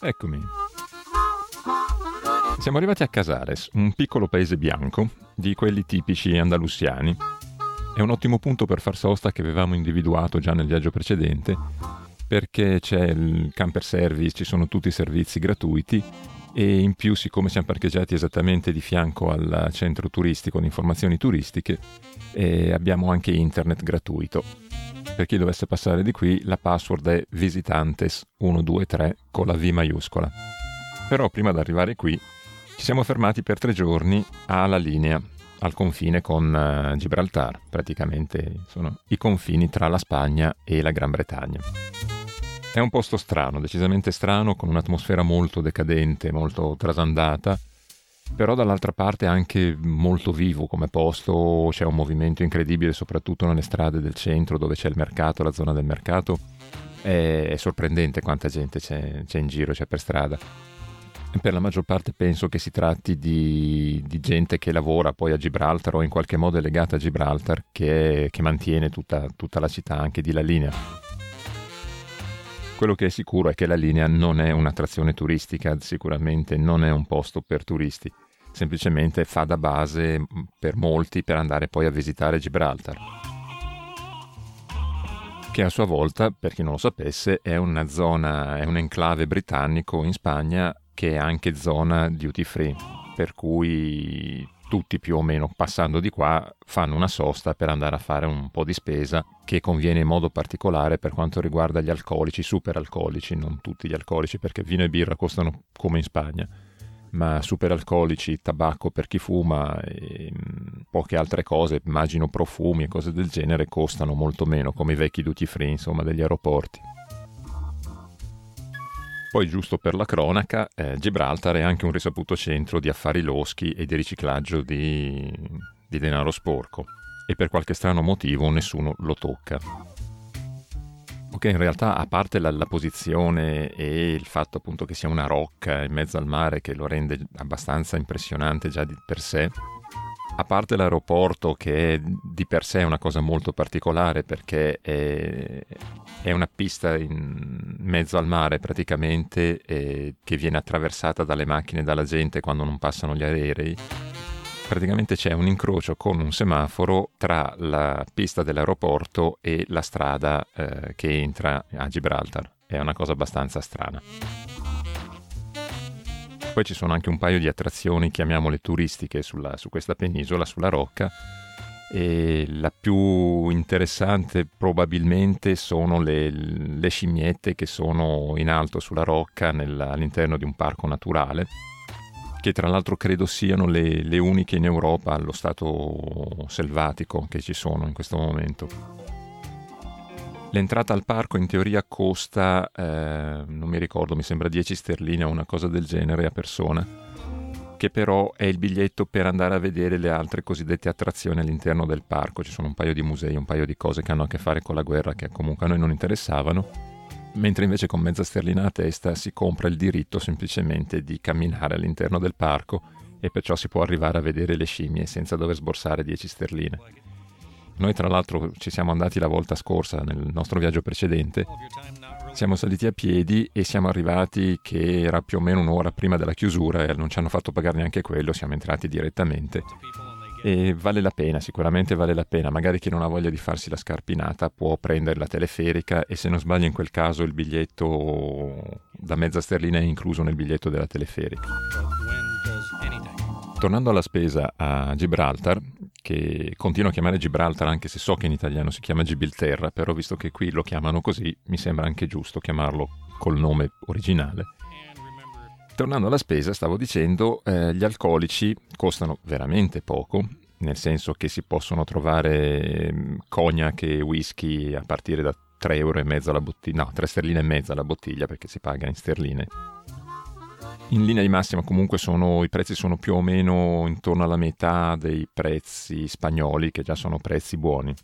Eccomi. Siamo arrivati a Casares, un piccolo paese bianco, di quelli tipici andalusiani. È un ottimo punto per far sosta che avevamo individuato già nel viaggio precedente, perché c'è il camper service, ci sono tutti i servizi gratuiti e in più siccome siamo parcheggiati esattamente di fianco al centro turistico di informazioni turistiche eh, abbiamo anche internet gratuito. Per chi dovesse passare di qui la password è visitantes123 con la V maiuscola. Però prima di arrivare qui ci siamo fermati per tre giorni alla linea, al confine con uh, Gibraltar, praticamente sono i confini tra la Spagna e la Gran Bretagna. È un posto strano, decisamente strano, con un'atmosfera molto decadente, molto trasandata, però dall'altra parte anche molto vivo come posto, c'è un movimento incredibile soprattutto nelle strade del centro dove c'è il mercato, la zona del mercato, è, è sorprendente quanta gente c'è, c'è in giro, c'è per strada per la maggior parte penso che si tratti di, di, gente che lavora poi a Gibraltar o in qualche modo è legata a Gibraltar che, che mantiene tutta, tutta, la città anche di La Linea. Quello che è sicuro è che La Linea non è un'attrazione turistica, sicuramente non è un posto per turisti, semplicemente fa da base per molti per andare poi a visitare Gibraltar che a sua volta, per chi non lo sapesse, è una zona, è un enclave britannico in Spagna che è anche zona duty free, per cui tutti più o meno passando di qua fanno una sosta per andare a fare un po' di spesa che conviene in modo particolare per quanto riguarda gli alcolici, super alcolici, non tutti gli alcolici perché vino e birra costano come in Spagna, ma super alcolici, tabacco per chi fuma e poche altre cose, immagino profumi e cose del genere costano molto meno come i vecchi duty free insomma degli aeroporti. Poi, giusto per la cronaca, eh, Gibraltar è anche un risaputo centro di affari loschi e di riciclaggio di, di denaro sporco e per qualche strano motivo nessuno lo tocca. Ok, in realtà a parte la, la, posizione e il fatto appunto che sia una rocca in mezzo al mare che lo rende abbastanza impressionante già di per sé, a parte l'aeroporto che è di per sé una cosa molto particolare perché è, è una pista in mezzo al mare praticamente eh, che viene attraversata dalle macchine e dalla gente quando non passano gli aerei. Praticamente c'è un incrocio con un semaforo tra la pista dell'aeroporto e la strada eh, che entra a Gibraltar. È una cosa abbastanza strana. Poi ci sono anche un paio di attrazioni, chiamiamole turistiche, sulla, su questa penisola, sulla rocca. E la più interessante probabilmente sono le, le scimmiette che sono in alto sulla rocca nel, all'interno di un parco naturale, che tra l'altro credo siano le, le uniche in Europa allo stato selvatico che ci sono in questo momento. L'entrata al parco in teoria costa, eh, non mi ricordo, mi sembra 10 sterline o una cosa del genere a persona, che però è il biglietto per andare a vedere le altre cosiddette attrazioni all'interno del parco. Ci sono un paio di musei, un paio di cose che hanno a che fare con la guerra che comunque a noi non interessavano, mentre invece con mezza sterlina a testa si compra il diritto semplicemente di camminare all'interno del parco e perciò si può arrivare a vedere le scimmie senza dover sborsare 10 sterline. Noi tra l'altro ci siamo andati la volta scorsa nel nostro viaggio precedente. Siamo saliti a piedi e siamo arrivati che era più o meno un'ora prima della chiusura e non ci hanno fatto pagare neanche quello, siamo entrati direttamente. E vale la pena, sicuramente vale la pena. Magari chi non ha voglia di farsi la scarpinata può prendere la teleferica e se non sbaglio in quel caso il biglietto da mezza sterlina è incluso nel biglietto della teleferica. Tornando alla spesa a Gibraltar, che continuo a chiamare Gibraltar anche se so che in italiano si chiama Gibilterra, però visto che qui lo chiamano così, mi sembra anche giusto chiamarlo col nome originale. Tornando alla spesa, stavo dicendo, eh, gli alcolici costano veramente poco, nel senso che si possono trovare mm, cognac e whisky a partire da 3 euro alla bottiglia, no, 3 sterline e mezza alla bottiglia perché si paga in sterline in linea di massima comunque sono, i prezzi sono più o meno intorno alla metà dei prezzi spagnoli, che già sono prezzi buoni.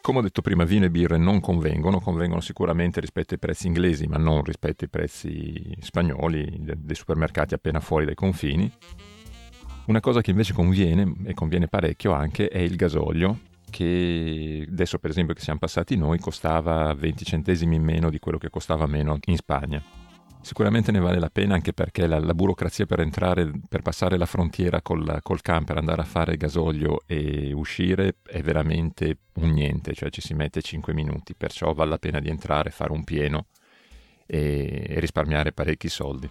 Come ho detto prima, vino e birre non convengono, convengono sicuramente rispetto ai prezzi inglesi, ma non rispetto ai prezzi spagnoli dei supermercati appena fuori dai confini. Una cosa che invece conviene, e conviene parecchio anche, è il gasolio, che adesso per esempio che siamo passati noi costava 20 centesimi in meno di quello che costava meno in Spagna Sicuramente ne vale la pena anche perché la, la burocrazia per entrare, per passare la frontiera col, col, camper, andare a fare gasolio e uscire è veramente un niente, cioè ci si mette 5 minuti, perciò vale la pena di entrare, fare un pieno e, e risparmiare parecchi soldi.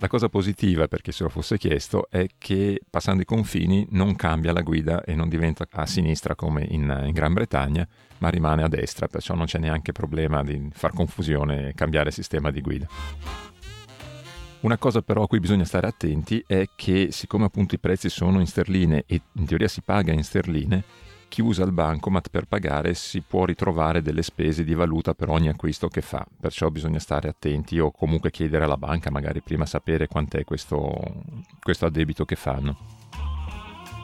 La cosa positiva, per chi se lo fosse chiesto, è che passando i confini non cambia la guida e non diventa a sinistra come in, in Gran Bretagna, ma rimane a destra, perciò non c'è neanche problema di far confusione e cambiare sistema di guida. Una cosa però a cui bisogna stare attenti è che siccome appunto i prezzi sono in sterline e in teoria si paga in sterline, chi usa il bancomat per pagare si può ritrovare delle spese di valuta per ogni acquisto che fa, perciò bisogna stare attenti o comunque chiedere alla banca magari prima sapere quant'è questo, questo addebito che fanno.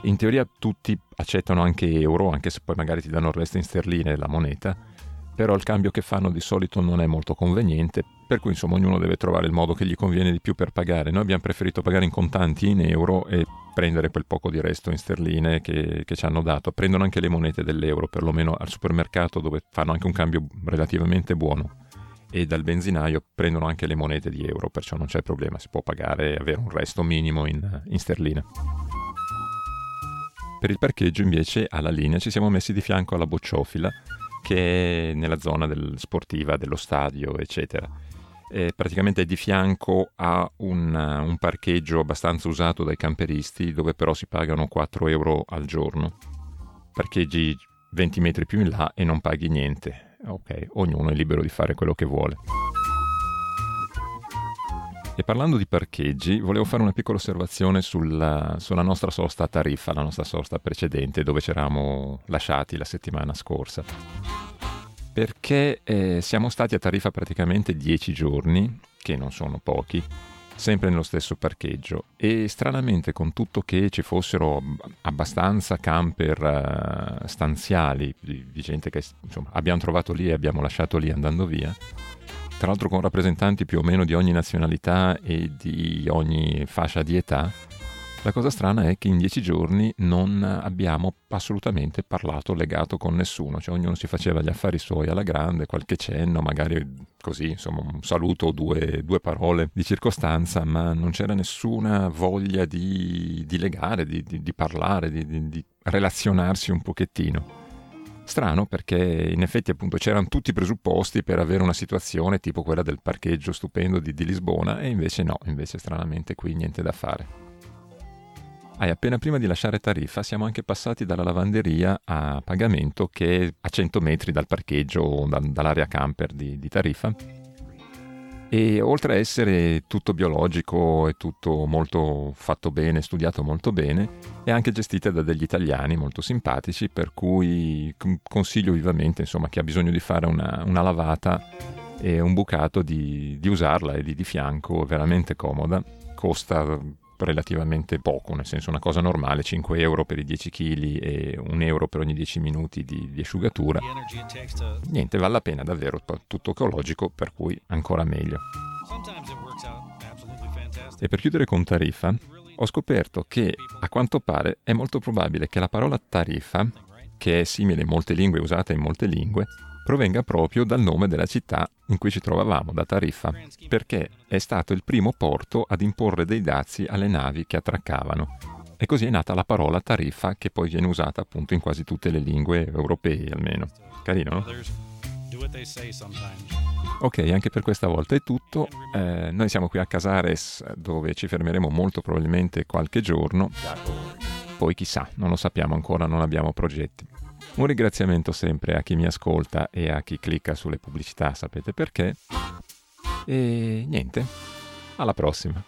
In teoria tutti accettano anche euro, anche se poi magari ti danno il resto in sterline la moneta, però il cambio che fanno di solito non è molto conveniente, per cui insomma ognuno deve trovare il modo che gli conviene di più per pagare. Noi abbiamo preferito pagare in contanti in euro e prendere quel poco di resto in sterline che, che, ci hanno dato. Prendono anche le monete dell'euro, perlomeno al supermercato dove fanno anche un cambio relativamente buono. E dal benzinaio prendono anche le monete di euro, perciò non c'è problema, si può pagare e avere un resto minimo in, in sterline. Per il parcheggio invece alla linea ci siamo messi di fianco alla bocciofila che è nella zona del sportiva, dello stadio, eccetera eh, praticamente di fianco a un, un, parcheggio abbastanza usato dai camperisti dove però si pagano 4 euro al giorno. Parcheggi 20 metri più in là e non paghi niente. Ok, ognuno è libero di fare quello che vuole. E parlando di parcheggi, volevo fare una piccola osservazione sulla, sulla nostra sosta a Tariffa, la nostra sosta precedente, dove ci eravamo lasciati la settimana scorsa perché eh, siamo stati a tariffa praticamente 10 giorni, che non sono pochi, sempre nello stesso parcheggio. E stranamente con tutto che ci fossero abbastanza camper uh, stanziali di, gente che insomma, abbiamo trovato lì e abbiamo lasciato lì andando via, tra l'altro con rappresentanti più o meno di ogni nazionalità e di ogni fascia di età, la cosa strana è che in dieci giorni non abbiamo assolutamente parlato legato con nessuno, cioè ognuno si faceva gli affari suoi alla grande, qualche cenno, magari così, insomma un saluto o due, due, parole di circostanza, ma non c'era nessuna voglia di, di legare, di, di, di parlare, di relazionarsi un pochettino. Strano perché in effetti appunto c'erano tutti i presupposti per avere una situazione tipo quella del parcheggio stupendo di, di Lisbona e invece no, invece stranamente qui niente da fare. Ah, appena prima di lasciare Tariffa siamo anche passati dalla lavanderia a pagamento che è a 100 metri dal parcheggio, da, dall'area camper di, di Tariffa. E oltre a essere tutto biologico e tutto molto fatto bene, studiato molto bene, è anche gestita da degli italiani molto simpatici, per cui consiglio vivamente, insomma, chi ha bisogno di fare una, una lavata e un bucato di, di usarla e di, di fianco, veramente comoda. Costa relativamente poco, nel senso una cosa normale, 5 euro per i 10 kg e 1 euro per ogni 10 minuti di, di asciugatura. Niente, vale la pena davvero, tutto ecologico, per cui ancora meglio. E per chiudere con tariffa, ho scoperto che a quanto pare è molto probabile che la parola tariffa, che è simile in molte lingue, usata in molte lingue, provenga proprio dal nome della città in cui ci trovavamo, da Tariffa, perché è stato il primo porto ad imporre dei dazi alle navi che attraccavano. E così è nata la parola tariffa che poi viene usata appunto in quasi tutte le lingue europee almeno. Carino, no? Ok, anche per questa volta è tutto. Eh, noi siamo qui a Casares dove ci fermeremo molto probabilmente qualche giorno. Poi chissà, non lo sappiamo ancora, non abbiamo progetti. Un ringraziamento sempre a chi mi ascolta e a chi clicca sulle pubblicità, sapete perché. E niente, alla prossima.